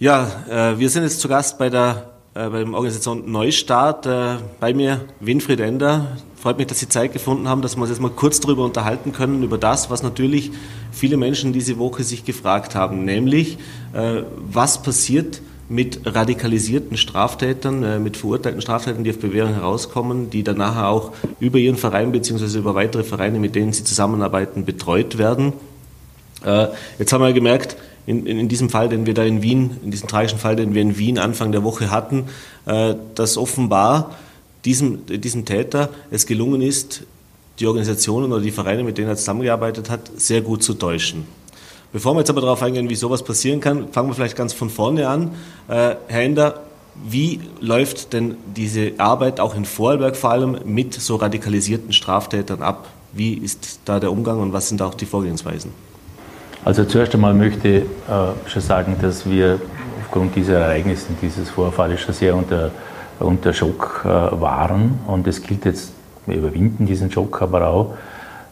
Ja, äh, wir sind jetzt zu Gast bei der äh, bei der Organisation Neustart. Äh, bei mir Winfried Ender. Freut mich, dass Sie Zeit gefunden haben, dass wir uns jetzt mal kurz darüber unterhalten können, über das, was natürlich viele Menschen diese Woche sich gefragt haben, nämlich äh, was passiert mit radikalisierten Straftätern, äh, mit verurteilten Straftätern, die auf Bewährung herauskommen, die dann nachher auch über ihren Verein bzw. über weitere Vereine, mit denen sie zusammenarbeiten, betreut werden. Äh, jetzt haben wir gemerkt, in, in, diesem Fall, den wir da in Wien, in diesem tragischen Fall, den wir in Wien Anfang der Woche hatten, äh, dass offenbar diesem, diesem Täter es gelungen ist, die Organisationen oder die Vereine, mit denen er zusammengearbeitet hat, sehr gut zu täuschen. Bevor wir jetzt aber darauf eingehen, wie sowas passieren kann, fangen wir vielleicht ganz von vorne an. Äh, Herr Ender, wie läuft denn diese Arbeit auch in Vorarlberg vor allem mit so radikalisierten Straftätern ab? Wie ist da der Umgang und was sind da auch die Vorgehensweisen? Also zuerst einmal möchte ich äh, schon sagen, dass wir aufgrund dieser Ereignisse, dieses Vorfalls schon sehr unter, unter Schock äh, waren. Und es gilt jetzt, wir überwinden diesen Schock aber auch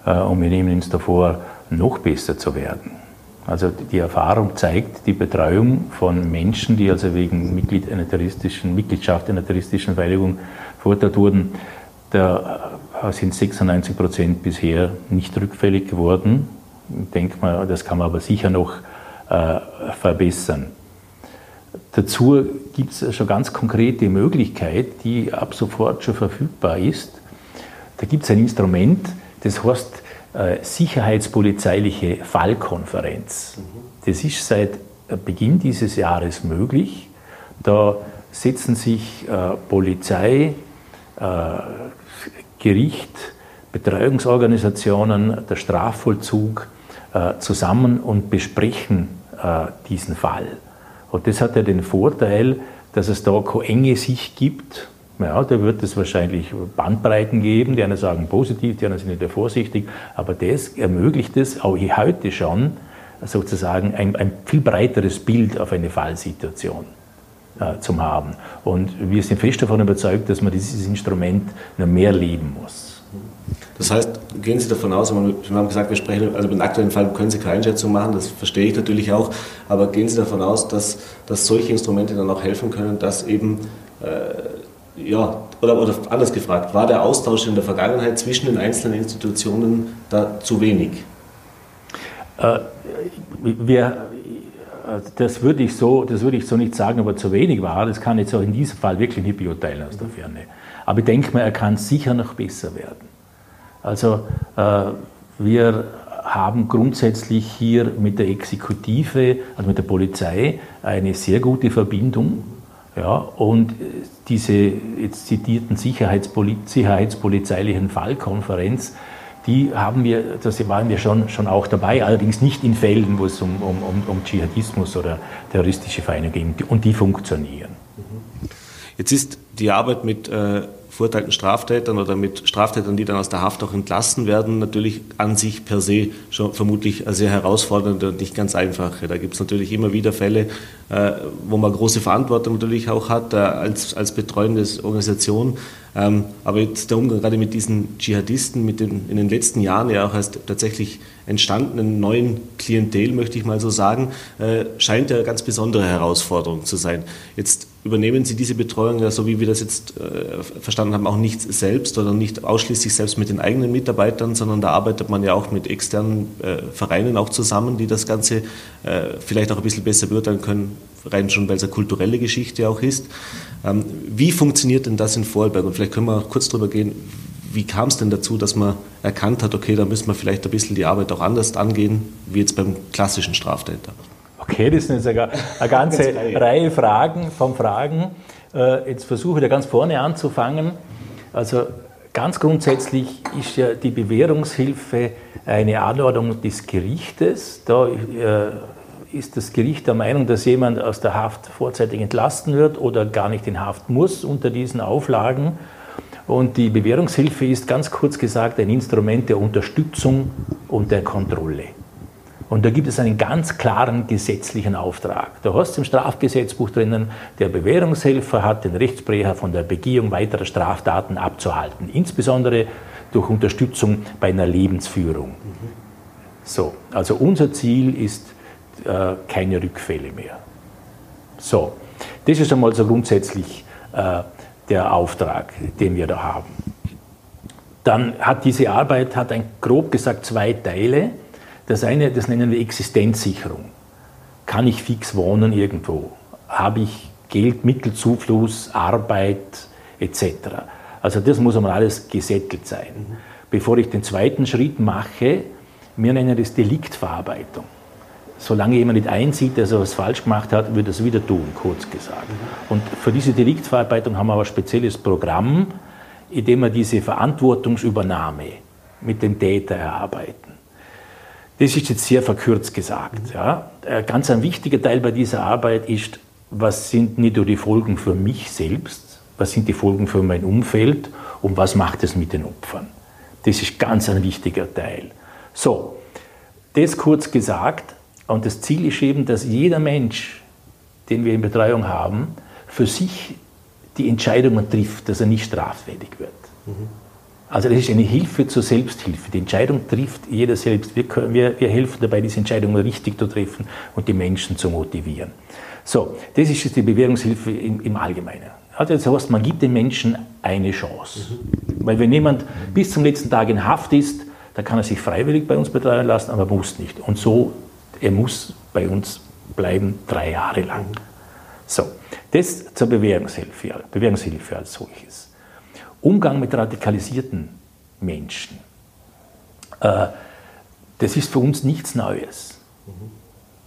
äh, und wir nehmen uns davor, noch besser zu werden. Also die Erfahrung zeigt, die Betreuung von Menschen, die also wegen Mitglied einer terroristischen, Mitgliedschaft einer terroristischen Vereinigung verurteilt wurden, da sind 96 Prozent bisher nicht rückfällig geworden. Ich denke mal, das kann man aber sicher noch äh, verbessern. Dazu gibt es schon ganz konkrete Möglichkeit, die ab sofort schon verfügbar ist. Da gibt es ein Instrument, das heißt äh, Sicherheitspolizeiliche Fallkonferenz. Das ist seit Beginn dieses Jahres möglich. Da setzen sich äh, Polizei, äh, Gericht, Betreuungsorganisationen, der Strafvollzug äh, zusammen und besprechen äh, diesen Fall. Und das hat ja den Vorteil, dass es da keine enge Sicht gibt. Ja, da wird es wahrscheinlich Bandbreiten geben, die einen sagen positiv, die anderen sind nicht vorsichtig, aber das ermöglicht es auch heute schon, sozusagen ein, ein viel breiteres Bild auf eine Fallsituation äh, zu haben. Und wir sind fest davon überzeugt, dass man dieses Instrument noch mehr leben muss. Das heißt, gehen Sie davon aus, wir haben gesagt, wir sprechen, also dem aktuellen Fall können Sie keine Einschätzung machen, das verstehe ich natürlich auch, aber gehen Sie davon aus, dass, dass solche Instrumente dann auch helfen können, dass eben, äh, ja, oder, oder anders gefragt, war der Austausch in der Vergangenheit zwischen den einzelnen Institutionen da zu wenig? Äh, wir, das würde, ich so, das würde ich so nicht sagen, aber zu wenig war. Das kann jetzt auch in diesem Fall wirklich nicht beurteilen aus der Ferne. Aber ich denke mal, er kann sicher noch besser werden. Also äh, wir haben grundsätzlich hier mit der Exekutive, also mit der Polizei, eine sehr gute Verbindung. Ja, und diese jetzt zitierten Sicherheitspoli sicherheitspolizeilichen Fallkonferenz, die haben wir, das waren wir schon, schon auch dabei, allerdings nicht in Fällen, wo es um, um, um Dschihadismus oder terroristische Vereine ging. Und die funktionieren. Jetzt ist die Arbeit mit äh, verurteilten Straftätern oder mit Straftätern, die dann aus der Haft auch entlassen werden, natürlich an sich per se schon vermutlich sehr herausfordernd und nicht ganz einfach. Da gibt es natürlich immer wieder Fälle, äh, wo man große Verantwortung natürlich auch hat äh, als, als betreuende Organisation. Ähm, aber jetzt der Umgang gerade mit diesen Dschihadisten, mit den in den letzten Jahren ja auch erst tatsächlich entstandenen neuen Klientel, möchte ich mal so sagen, äh, scheint ja eine ganz besondere Herausforderung zu sein. Jetzt übernehmen Sie diese Betreuung ja, so wie wir das jetzt äh, verstanden haben, auch nicht selbst oder nicht ausschließlich selbst mit den eigenen Mitarbeitern, sondern da arbeitet man ja auch mit externen äh, Vereinen auch zusammen, die das Ganze vielleicht auch ein bisschen besser beurteilen können, rein schon, weil es eine kulturelle Geschichte auch ist. Ähm, wie funktioniert denn das in Vorarlberg? Und vielleicht können wir kurz darüber gehen, wie kam es denn dazu, dass man erkannt hat, okay, da müssen wir vielleicht ein bisschen die Arbeit auch anders angehen, wie jetzt beim klassischen Straftäter? Okay, das sind jetzt eine, eine ganze Reihe Fragen von Fragen. Äh, jetzt versuche ich da ganz vorne anzufangen. Also ganz grundsätzlich ist ja die Bewährungshilfe eine Anordnung des Gerichtes. Da äh, ist das Gericht der Meinung, dass jemand aus der Haft vorzeitig entlassen wird oder gar nicht in Haft muss unter diesen Auflagen. Und die Bewährungshilfe ist ganz kurz gesagt ein Instrument der Unterstützung und der Kontrolle. Und da gibt es einen ganz klaren gesetzlichen Auftrag. Da hast du im Strafgesetzbuch drinnen, der Bewährungshelfer hat den Rechtsbrecher von der Begehung weiterer Straftaten abzuhalten, insbesondere durch Unterstützung bei einer Lebensführung. So, also unser Ziel ist äh, keine Rückfälle mehr. So, das ist einmal so grundsätzlich äh, der Auftrag, den wir da haben. Dann hat diese Arbeit, hat ein, grob gesagt, zwei Teile. Das eine, das nennen wir Existenzsicherung. Kann ich fix wohnen irgendwo? Habe ich Geld, Mittelzufluss, Arbeit etc.? Also das muss einmal alles gesettelt sein. Mhm. Bevor ich den zweiten Schritt mache, wir nennen das Deliktverarbeitung. Solange jemand nicht einsieht, dass er was falsch gemacht hat, wird er es wieder tun, kurz gesagt. Mhm. Und für diese Deliktverarbeitung haben wir aber ein spezielles Programm, in dem wir diese Verantwortungsübernahme mit dem Täter erarbeiten. Das ist jetzt sehr verkürzt gesagt. Ja. Ganz ein wichtiger Teil bei dieser Arbeit ist, was sind nicht nur die Folgen für mich selbst, was sind die Folgen für mein Umfeld und was macht es mit den Opfern. Das ist ganz ein wichtiger Teil. So, das kurz gesagt. Und das Ziel ist eben, dass jeder Mensch, den wir in Betreuung haben, für sich die Entscheidungen trifft, dass er nicht straffällig wird. Mhm. Also das ist eine Hilfe zur Selbsthilfe. Die Entscheidung trifft jeder selbst. Wir, wir, wir helfen dabei, diese Entscheidung richtig zu treffen und die Menschen zu motivieren. So, das ist die Bewährungshilfe im, im Allgemeinen. Also das heißt, man gibt den Menschen eine Chance. Mhm. Weil wenn jemand bis zum letzten Tag in Haft ist, dann kann er sich freiwillig bei uns betreuen lassen, aber muss nicht. Und so, er muss bei uns bleiben drei Jahre lang. So, das zur Bewährungshilfe, Bewährungshilfe als solches. Umgang mit radikalisierten Menschen. Äh, das ist für uns nichts Neues.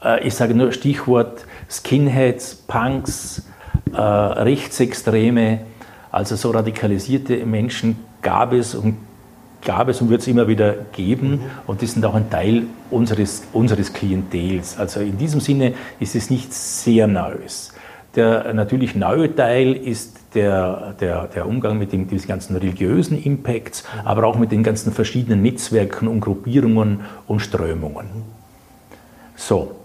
Äh, ich sage nur Stichwort Skinheads, Punks, äh, Rechtsextreme, also so radikalisierte Menschen gab es und gab es und wird es immer wieder geben und die sind auch ein Teil unseres, unseres Klientels. Also in diesem Sinne ist es nichts sehr Neues. Der natürlich neue Teil ist der, der, der Umgang mit den, ganzen religiösen Impacts, aber auch mit den ganzen verschiedenen Netzwerken und Gruppierungen und Strömungen. So,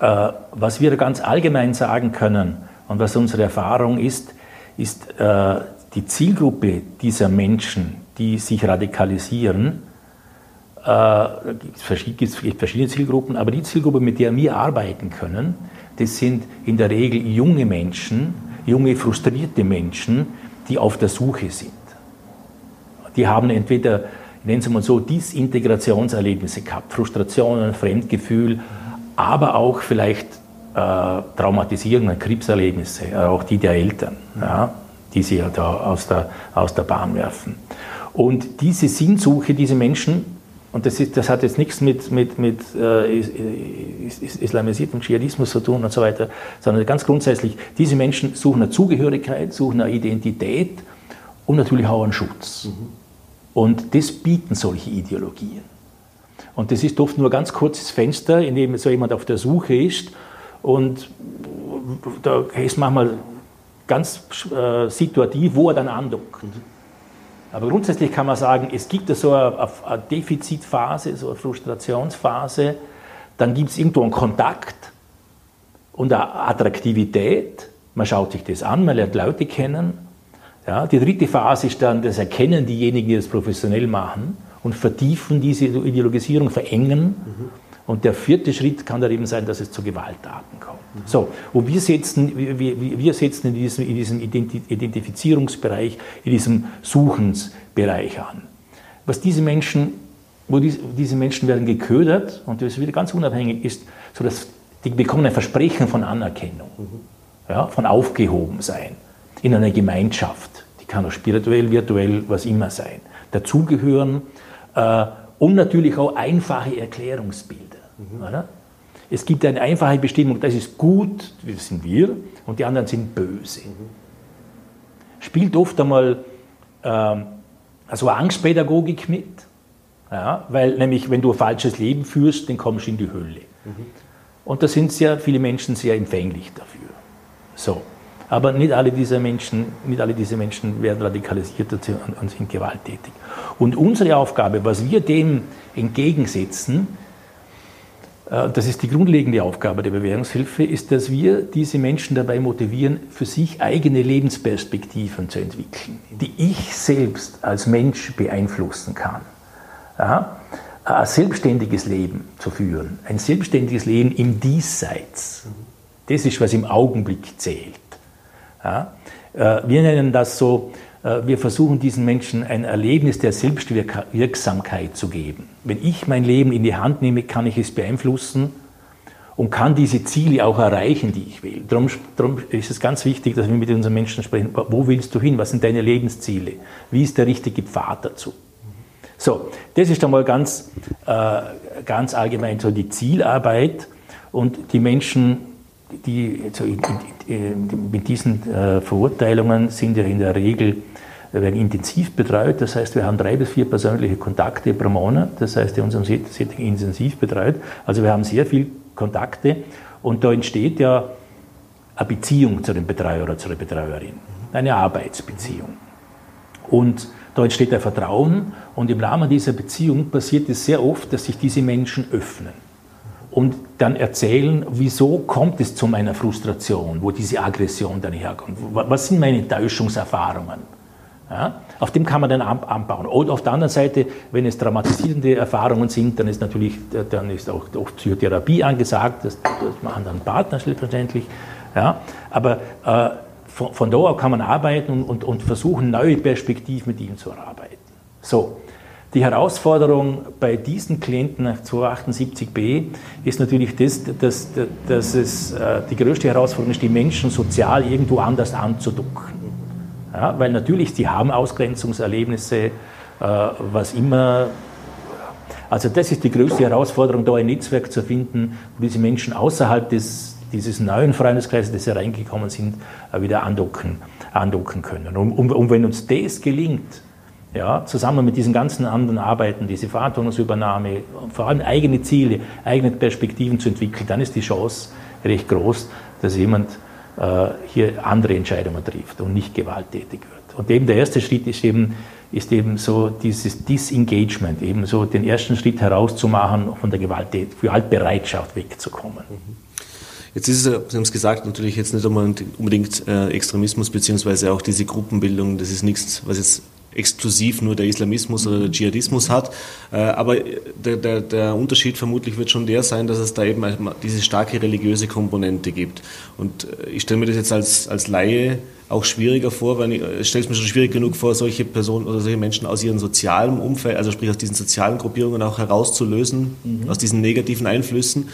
äh, was wir ganz allgemein sagen können und was unsere Erfahrung ist, ist äh, die Zielgruppe dieser Menschen, die sich radikalisieren. Äh, es gibt verschiedene Zielgruppen, aber die Zielgruppe, mit der wir arbeiten können, das sind in der Regel junge Menschen, junge frustrierte Menschen, die auf der Suche sind. Die haben entweder, nennen Sie mal so, Disintegrationserlebnisse gehabt, Frustrationen, Fremdgefühl, aber auch vielleicht äh, Traumatisierungen, Krebserlebnisse, auch die der Eltern, ja, die sie ja da aus der, aus der Bahn werfen. Und diese Sinnsuche, diese Menschen, und das, ist, das hat jetzt nichts mit, mit, mit äh, islamisiertem Dschihadismus zu tun und so weiter, sondern ganz grundsätzlich, diese Menschen suchen eine Zugehörigkeit, suchen eine Identität und natürlich auch einen Schutz. Mhm. Und das bieten solche Ideologien. Und das ist oft nur ein ganz kurzes Fenster, in dem so jemand auf der Suche ist und da ist manchmal ganz äh, situativ, wo er dann andockt. Mhm. Aber grundsätzlich kann man sagen, es gibt so eine, eine Defizitphase, so eine Frustrationsphase, dann gibt es irgendwo einen Kontakt und eine Attraktivität. Man schaut sich das an, man lernt Leute kennen. Ja, die dritte Phase ist dann das Erkennen diejenigen, die das professionell machen und vertiefen diese Ideologisierung, verengen. Mhm. Und der vierte Schritt kann dann eben sein, dass es zu Gewalttaten kommt. Mhm. So, und wir setzen, wir, wir setzen in diesem, in diesem Identifizierungsbereich, in diesem Suchensbereich an. Was diese Menschen, wo die, diese Menschen werden geködert, und das wieder ganz unabhängig ist, so dass die bekommen ein Versprechen von Anerkennung, mhm. ja, von Aufgehobensein in einer Gemeinschaft. Die kann auch spirituell, virtuell, was immer sein. Dazugehören äh, und natürlich auch einfache Erklärungsbilder. Mhm. Es gibt eine einfache Bestimmung, das ist gut, das sind wir, und die anderen sind böse. Mhm. Spielt oft einmal ähm, also Angstpädagogik mit, ja, weil nämlich, wenn du ein falsches Leben führst, dann kommst du in die Hölle. Mhm. Und da sind sehr viele Menschen sehr empfänglich dafür. So. Aber nicht alle diese Menschen, nicht alle diese Menschen werden radikalisiert und sind gewalttätig. Und unsere Aufgabe, was wir dem entgegensetzen, das ist die grundlegende Aufgabe der Bewährungshilfe, ist, dass wir diese Menschen dabei motivieren, für sich eigene Lebensperspektiven zu entwickeln, die ich selbst als Mensch beeinflussen kann. Ja? Ein selbstständiges Leben zu führen, ein selbstständiges Leben im Diesseits. Das ist, was im Augenblick zählt. Ja? Äh, wir nennen das so, äh, wir versuchen diesen Menschen ein Erlebnis der Selbstwirksamkeit zu geben. Wenn ich mein Leben in die Hand nehme, kann ich es beeinflussen und kann diese Ziele auch erreichen, die ich will. Darum, darum, ist es ganz wichtig, dass wir mit unseren Menschen sprechen. Wo willst du hin? Was sind deine Lebensziele? Wie ist der richtige Pfad dazu? So, das ist einmal ganz, äh, ganz allgemein so die Zielarbeit und die Menschen, die so in, in, mit diesen äh, Verurteilungen sind ja in der Regel werden intensiv betreut. Das heißt, wir haben drei bis vier persönliche Kontakte pro Monat. Das heißt, in unserem Setting intensiv betreut. Also wir haben sehr viel Kontakte und da entsteht ja eine Beziehung zu dem Betreuer oder zu der Betreuerin, eine Arbeitsbeziehung. Und da entsteht ein Vertrauen und im Rahmen dieser Beziehung passiert es sehr oft, dass sich diese Menschen öffnen und dann erzählen, wieso kommt es zu meiner Frustration, wo diese Aggression dann herkommt. Was sind meine Täuschungserfahrungen? Ja, auf dem kann man dann anbauen. Und auf der anderen Seite, wenn es dramatisierende Erfahrungen sind, dann ist natürlich dann ist auch, auch Psychotherapie angesagt. Das, das, machen dann Partner selbstverständlich. Ja, aber äh, von, von da kann man arbeiten und, und, und versuchen, neue Perspektiven mit ihm zu erarbeiten. So, die Herausforderung bei diesen Klienten nach 278b ist natürlich das, dass, dass es, äh, die größte Herausforderung ist, die Menschen sozial irgendwo anders anzuducken. Ja, weil natürlich, sie haben Ausgrenzungserlebnisse, äh, was immer. Also das ist die größte Herausforderung, da ein Netzwerk zu finden, wo diese Menschen außerhalb des, dieses neuen Freundeskreises, das sie reingekommen sind, äh, wieder andocken, andocken können. Und, und, und wenn uns das gelingt, ja, zusammen mit diesen ganzen anderen Arbeiten, diese Verantwortungsübernahme, vor allem eigene Ziele, eigene Perspektiven zu entwickeln, dann ist die Chance recht groß, dass jemand äh, hier andere Entscheidungen trifft und nicht gewalttätig wird. Und eben der erste Schritt ist eben, ist eben so dieses Disengagement, eben so den ersten Schritt herauszumachen, von der Gewaltbereitschaft wegzukommen. Jetzt ist es, Sie haben es gesagt, natürlich jetzt nicht unbedingt äh, Extremismus beziehungsweise auch diese Gruppenbildung, das ist nichts, was jetzt exklusiv nur der Islamismus oder der Dschihadismus hat. Äh, aber der, der, der, Unterschied vermutlich wird schon der sein, dass es da eben diese starke religiöse Komponente gibt. Und äh, ich stelle mir das jetzt als, als Laie auch schwieriger vor, weil ich, ich stelle es mir schon schwierig genug vor, solche Personen oder solche Menschen aus ihrem sozialen Umfeld, also sprich aus diesen sozialen Gruppierungen auch herauszulösen, mhm. aus diesen negativen Einflüssen.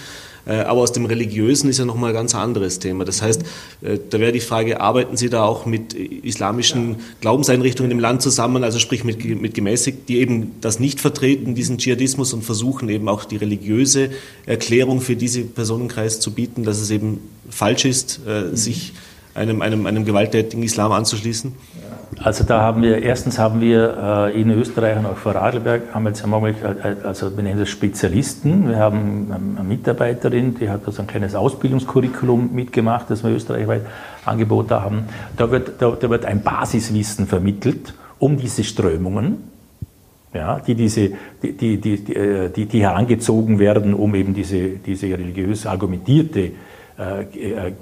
Äh, aber aus dem Religiösen ist ja nochmal ein ganz anderes Thema. Das heißt, äh, da wäre die Frage, arbeiten Sie da auch mit islamischen ja. Glaubenseinrichtungen im Land zusammen, also sprich mit, mit gemäßigt, die eben das nicht vertreten, diesen Dschihadismus und versuchen eben auch die religiöse Erklärung für diese Personenkreis zu bieten, dass es eben falsch ist, äh, mhm. sich einem, einem, einem gewalttätigen Islam anzuschließen? Also da haben wir, erstens haben wir äh, in Österreich und auch vor Radlberg, haben wir jetzt einmal, äh, also wir nennen das Spezialisten, wir haben eine Mitarbeiterin, die hat also ein kleines Ausbildungskurriculum mitgemacht, das wir österreichweit Angebote haben. Da wird, da, da wird ein Basiswissen vermittelt um diese Strömungen, ja, die, diese, die, die, die, äh, die, herangezogen werden, um eben diese, diese religiös argumentierte äh, äh,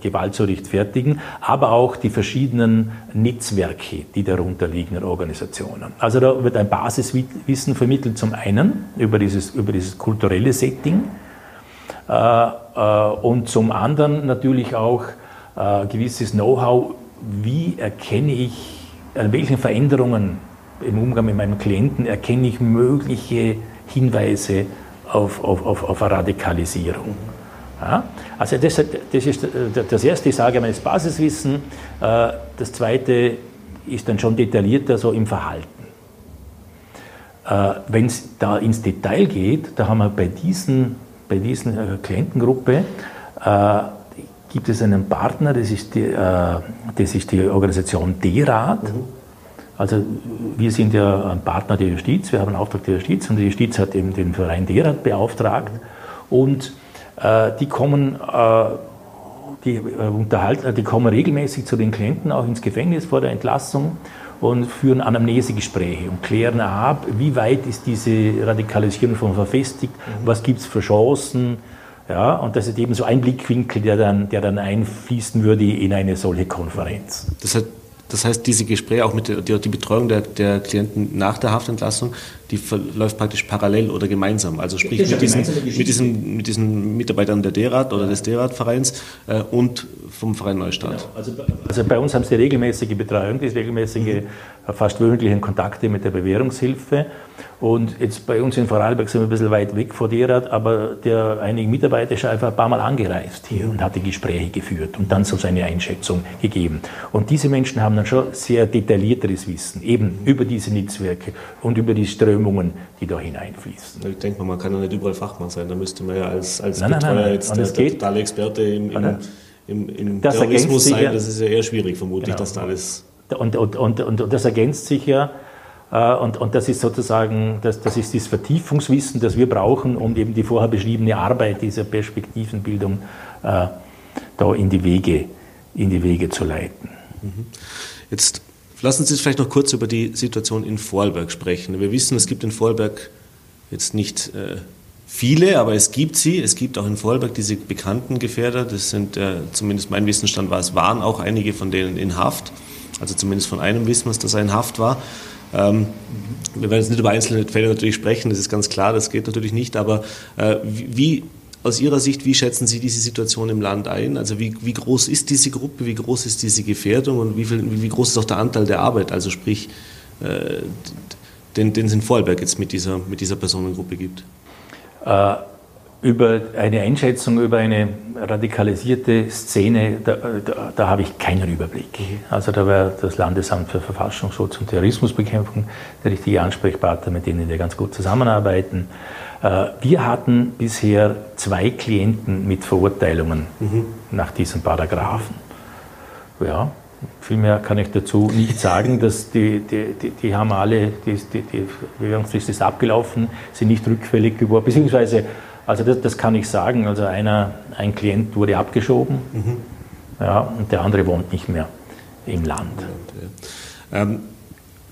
Gewalt zu rechtfertigen, aber auch die verschiedenen Netzwerke, die darunter liegen in Organisationen. Also da wird ein Basiswissen vermittelt, zum einen über dieses, über dieses kulturelle Setting äh, und zum anderen natürlich auch gewisses Know-how, wie erkenne ich, an welchen Veränderungen im Umgang mit meinem Klienten erkenne ich mögliche Hinweise auf, auf, auf, auf Radikalisierung. Ja? Also das, das, ist das erste, ich sage meines Basiswissen. Äh, das zweite ist dann schon detaillierter so im Verhalten. Äh, Wenn es da ins Detail geht, da haben wir bei diesen, bei diesen äh, Klientengruppe gibt es einen Partner, das ist die, das ist die Organisation D-Rat. Mhm. Also wir sind ja ein Partner der Justiz, wir haben einen Auftrag der Justiz und die Justiz hat eben den Verein D-Rat beauftragt. Und äh, die kommen, äh, die, äh, unterhalten, die kommen regelmäßig zu den Klienten auch ins Gefängnis vor der Entlassung und führen Anamnesegespräche und klären ab, wie weit ist diese Radikalisierung schon verfestigt, mhm. was gibt es für Chancen. Ja, und das ist eben so ein Blickwinkel, der dann, der dann einfließen würde in eine solche Konferenz. Das hat das heißt, diese Gespräche, auch mit der, die, Betreuung der, der Klienten nach der Haftentlassung, die verläuft praktisch parallel oder gemeinsam. Also sprich mit diesen, mit, diesen, mit diesen Mitarbeitern der DERAT oder des DERAT-Vereins äh, und vom Verein Neustadt. Genau. Also, also, bei uns haben sie regelmäßige Betreuung, die regelmäßige, mhm. fast wöchentlichen Kontakte mit der Bewährungshilfe. Und jetzt bei uns in Vorarlberg sind wir ein bisschen weit weg von DERAT, aber der einige Mitarbeiter ist einfach ein paar Mal angereist hier und hat die Gespräche geführt und dann so seine Einschätzung gegeben. Und diese Menschen haben dann schon sehr detaillierteres Wissen, eben über diese Netzwerke und über die Strömungen, die da hineinfließen. Ich denke mal, man kann ja nicht überall Fachmann sein. Da müsste man ja als, als nein, Betreuer nein, nein, jetzt der, der totale Experte im, im, im, im Terrorismus sein. Das ist ja eher schwierig, vermutlich, genau. dass da alles... Und, und, und, und, das ergänzt sich ja und, und, das ist sozusagen, das, das ist das Vertiefungswissen, das wir brauchen, um eben die vorher beschriebene Arbeit dieser Perspektivenbildung äh, da in die, Wege, in die Wege zu leiten. Mhm. Jetzt lassen Sie uns vielleicht noch kurz über die Situation in Vorarlberg sprechen. Wir wissen, es gibt in Vorarlberg jetzt nicht äh, viele, aber es gibt sie. Es gibt auch in Vorarlberg diese bekannten Gefährder. Das sind, äh, zumindest mein Wissensstand war, es waren auch einige von denen in Haft. Also zumindest von einem wissen wir, dass er in Haft war. Ähm, wir werden jetzt nicht über einzelne Fälle natürlich sprechen, das ist ganz klar, das geht natürlich nicht, aber äh, wie aus Ihrer Sicht, wie schätzen Sie diese Situation im Land ein? Also wie, wie groß ist diese Gruppe, wie groß ist diese Gefährdung und wie, viel, wie groß ist auch der Anteil der Arbeit, also sprich, äh, den, den es in Vorarlberg jetzt mit dieser, mit dieser Personengruppe gibt? Äh, über eine Einschätzung über eine radikalisierte Szene, da, da, da habe ich keinen Überblick. Also da wäre das Landesamt für Verfassungsschutz und Terrorismusbekämpfung der richtige Ansprechpartner, mit denen wir ganz gut zusammenarbeiten. Äh, wir hatten bisher zwei Klienten mit Verurteilungen mhm. nach diesen Paragraphen. Ja, viel mehr kann ich dazu nicht sagen. Dass die, die, die, die haben alle, die, die, die Bewährungsfrist ist abgelaufen, sind nicht rückfällig geworden, beziehungsweise also das, das, kann ich sagen. Also einer, ein Klient wurde abgeschoben mhm. ja, und der andere wohnt nicht mehr im Land. Ja, ähm,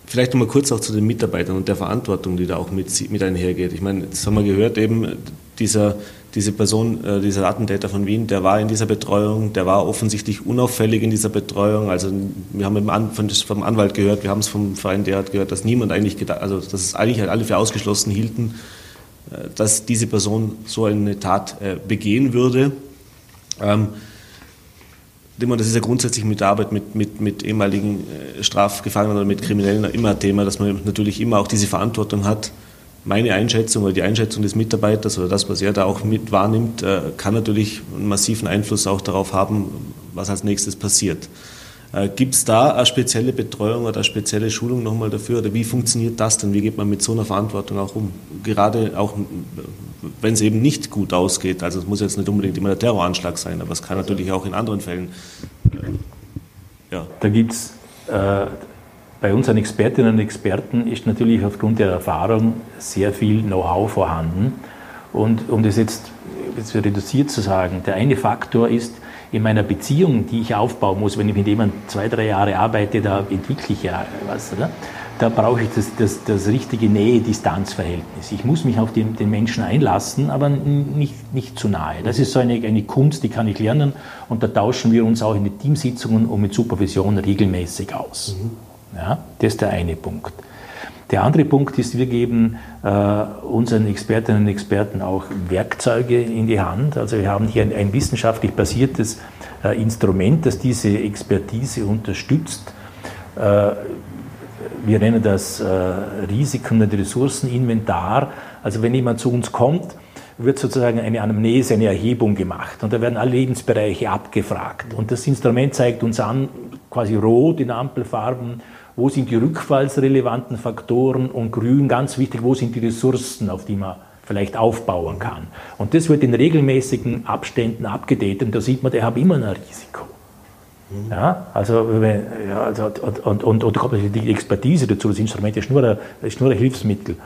vielleicht nochmal kurz auch zu den Mitarbeitern und der Verantwortung, die da auch mit, mit einhergeht. Ich meine, das haben wir gehört, eben dieser, diese Person, äh, dieser Attentäter von Wien, der war in dieser Betreuung, der war offensichtlich unauffällig in dieser Betreuung. Also wir haben An, von, vom Anwalt gehört, wir haben es vom Verein der hat gehört, dass niemand eigentlich gedacht, also dass es eigentlich halt alle für ausgeschlossen hielten, dass diese Person so eine Tat äh, begehen würde. Ähm, das ist ja grundsätzlich mit der Arbeit mit, mit, mit ehemaligen äh, Strafgefangenen oder mit Kriminellen immer ein Thema, dass man natürlich immer auch diese Verantwortung hat. Meine Einschätzung oder die Einschätzung des Mitarbeiters oder das, was er da auch mit wahrnimmt, kann natürlich einen massiven Einfluss auch darauf haben, was als nächstes passiert. Äh, Gibt es da eine spezielle Betreuung oder eine spezielle Schulung nochmal dafür? Oder wie funktioniert das denn? Wie geht man mit so einer Verantwortung auch um? Gerade auch, wenn es eben nicht gut ausgeht. Also es muss jetzt nicht unbedingt immer der Terroranschlag sein, aber es kann natürlich auch in anderen Fällen. Äh, ja. Da gibt es äh, bei unseren Expertinnen und Experten ist natürlich aufgrund der Erfahrung sehr viel Know-how vorhanden. Und um das jetzt, jetzt reduziert zu sagen, der eine Faktor ist, in meiner Beziehung, die ich aufbauen muss, wenn ich mit jemandem zwei, drei Jahre arbeite, da entwickle ich ja was, oder? Da brauche ich das, das, das richtige Nähe-Distanz-Verhältnis. Ich muss mich auf den, den Menschen einlassen, aber nicht, nicht zu nahe. Das ist so eine, eine Kunst, die kann ich lernen und da tauschen wir uns auch in den Teamsitzungen und mit Supervision regelmäßig aus. Mhm. Ja, das ist der eine Punkt. Der andere Punkt ist, wir geben äh, unseren Expertinnen und Experten auch Werkzeuge in die Hand. Also wir haben hier ein, ein wissenschaftlich basiertes äh, Instrument, das diese Expertise unterstützt. Äh, wir nennen das äh, Risiken- und Ressourceninventar. Also wenn jemand zu uns kommt, wird sozusagen eine Anamnese, eine Erhebung gemacht und da werden alle Lebensbereiche abgefragt. Und das Instrument zeigt uns an, quasi rot in Ampelfarben, wo sind die rückfallsrelevanten Faktoren und grün, ganz wichtig, wo sind die Ressourcen, auf die man vielleicht aufbauen kann. Und das wird in regelmäßigen Abständen abgedatet und da sieht man, der hat immer ein Risiko. Ja, also, ja, also und, und, und, und die Expertise dazu, das Instrument ist nur ein, ist nur ein Hilfsmittel.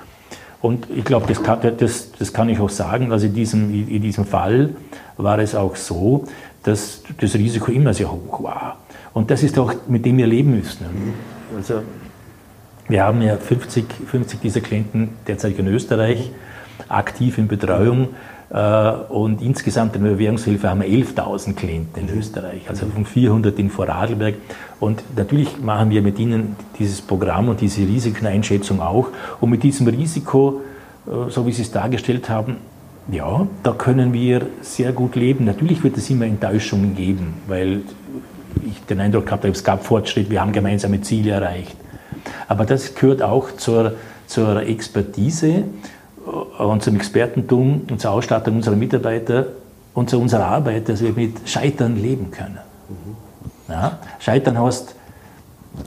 Und ich glaube, das kann, das, das kann ich auch sagen, also in diesem, in diesem Fall war es auch so, dass das Risiko immer sehr hoch war. Und das ist auch, mit dem wir leben müssen. Also wir haben ja 50, 50 dieser Klienten derzeit in Österreich aktiv in Betreuung. Äh, und insgesamt in der Bewährungshilfe haben wir 11.000 Klienten in Österreich, also von 400 in Vorarlberg. Und natürlich machen wir mit ihnen dieses Programm und diese Risikoeinschätzung auch. Und mit diesem Risiko, äh, so wie Sie es dargestellt haben, ja, da können wir sehr gut leben. Natürlich wird es immer Enttäuschungen geben, weil ich den Eindruck habe, es gab Fortschritt, wir haben gemeinsame Ziele erreicht. Aber das gehört auch zur, zur Expertise und zum Expertentum und zur Ausstattung unserer Mitarbeiter und zu unserer Arbeit, dass wir mit Scheitern leben können. Mhm. Ja? Scheitern heißt,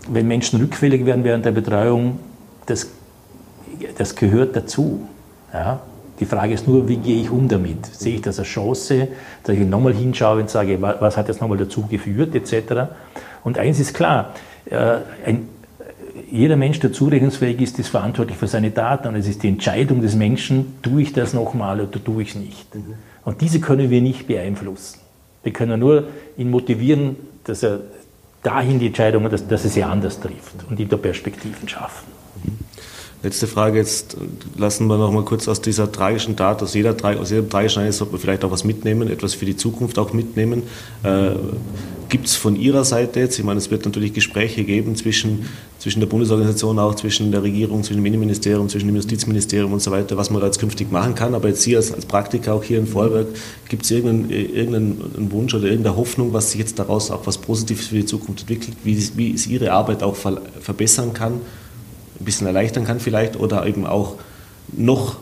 wenn Menschen rückfällig werden während der Betreuung, das, das gehört dazu. Ja? Die Frage ist nur, wie gehe ich um damit? Sehe ich das als Chance, dass ich nochmal hinschaue und sage, was hat jetzt nochmal dazu geführt, etc. Und eins ist klar, äh, ein, jeder Mensch, der zurechnungsfähig ist, ist verantwortlich für seine Taten und es ist die Entscheidung des Menschen, tue ich das nochmal oder tue ich es nicht. Mhm. Und diese können wir nicht beeinflussen. Wir können nur ihn motivieren, dass er dahin die Entscheidung, dass, dass er sie anders trifft und ihm da Perspektiven schaffen. Letzte Frage jetzt lassen wir noch mal kurz aus dieser tragischen Tat, aus, jeder, aus jedem tragischen Ereignis sollte man vielleicht auch was mitnehmen, etwas für die Zukunft auch mitnehmen. Äh, Gibt es von Ihrer Seite jetzt, ich meine, es wird natürlich Gespräche geben zwischen, zwischen der Bundesorganisation, auch zwischen der Regierung, zwischen dem Innenministerium, zwischen dem Justizministerium und so weiter, was man da jetzt künftig machen kann. Aber jetzt Sie als, als Praktiker auch hier in Vorwerk, gibt es irgendeinen, irgendeinen Wunsch oder irgendeine Hoffnung, was sich jetzt daraus auch was Positives für die Zukunft entwickelt, wie, wie es Ihre Arbeit auch verbessern kann, ein bisschen erleichtern kann vielleicht oder eben auch noch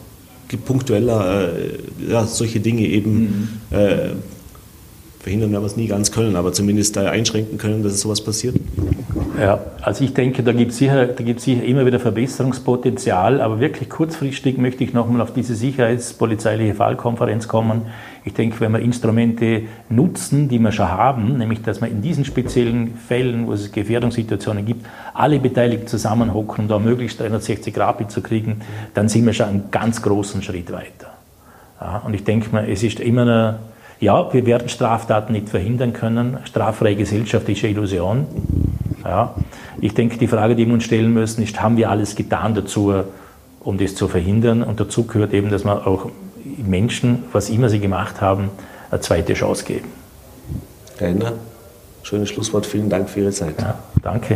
punktueller äh, ja, solche Dinge eben mhm. äh, verhindern werden wir es nie ganz können, aber zumindest da einschränken können, dass es sowas passiert? Ja, also ich denke, da gibt es sicher, sicher immer wieder Verbesserungspotenzial, aber wirklich kurzfristig möchte ich nochmal auf diese sicherheitspolizeiliche Fallkonferenz kommen. Ich denke, wenn wir Instrumente nutzen, die wir schon haben, nämlich dass wir in diesen speziellen Fällen, wo es Gefährdungssituationen gibt, alle Beteiligten zusammenhocken, um da möglichst 360 Grad zu kriegen, dann sind wir schon einen ganz großen Schritt weiter. Ja, und ich denke mal, es ist immer eine ja, wir werden Straftaten nicht verhindern können. Straffreie Gesellschaft ist eine Illusion. Ja. Ich denke, die Frage, die wir uns stellen müssen, ist, haben wir alles getan dazu, um das zu verhindern? Und dazu gehört eben, dass wir auch Menschen, was immer sie gemacht haben, eine zweite Chance geben. Herr Ender, schönes Schlusswort. Vielen Dank für Ihre Zeit. Ja, danke.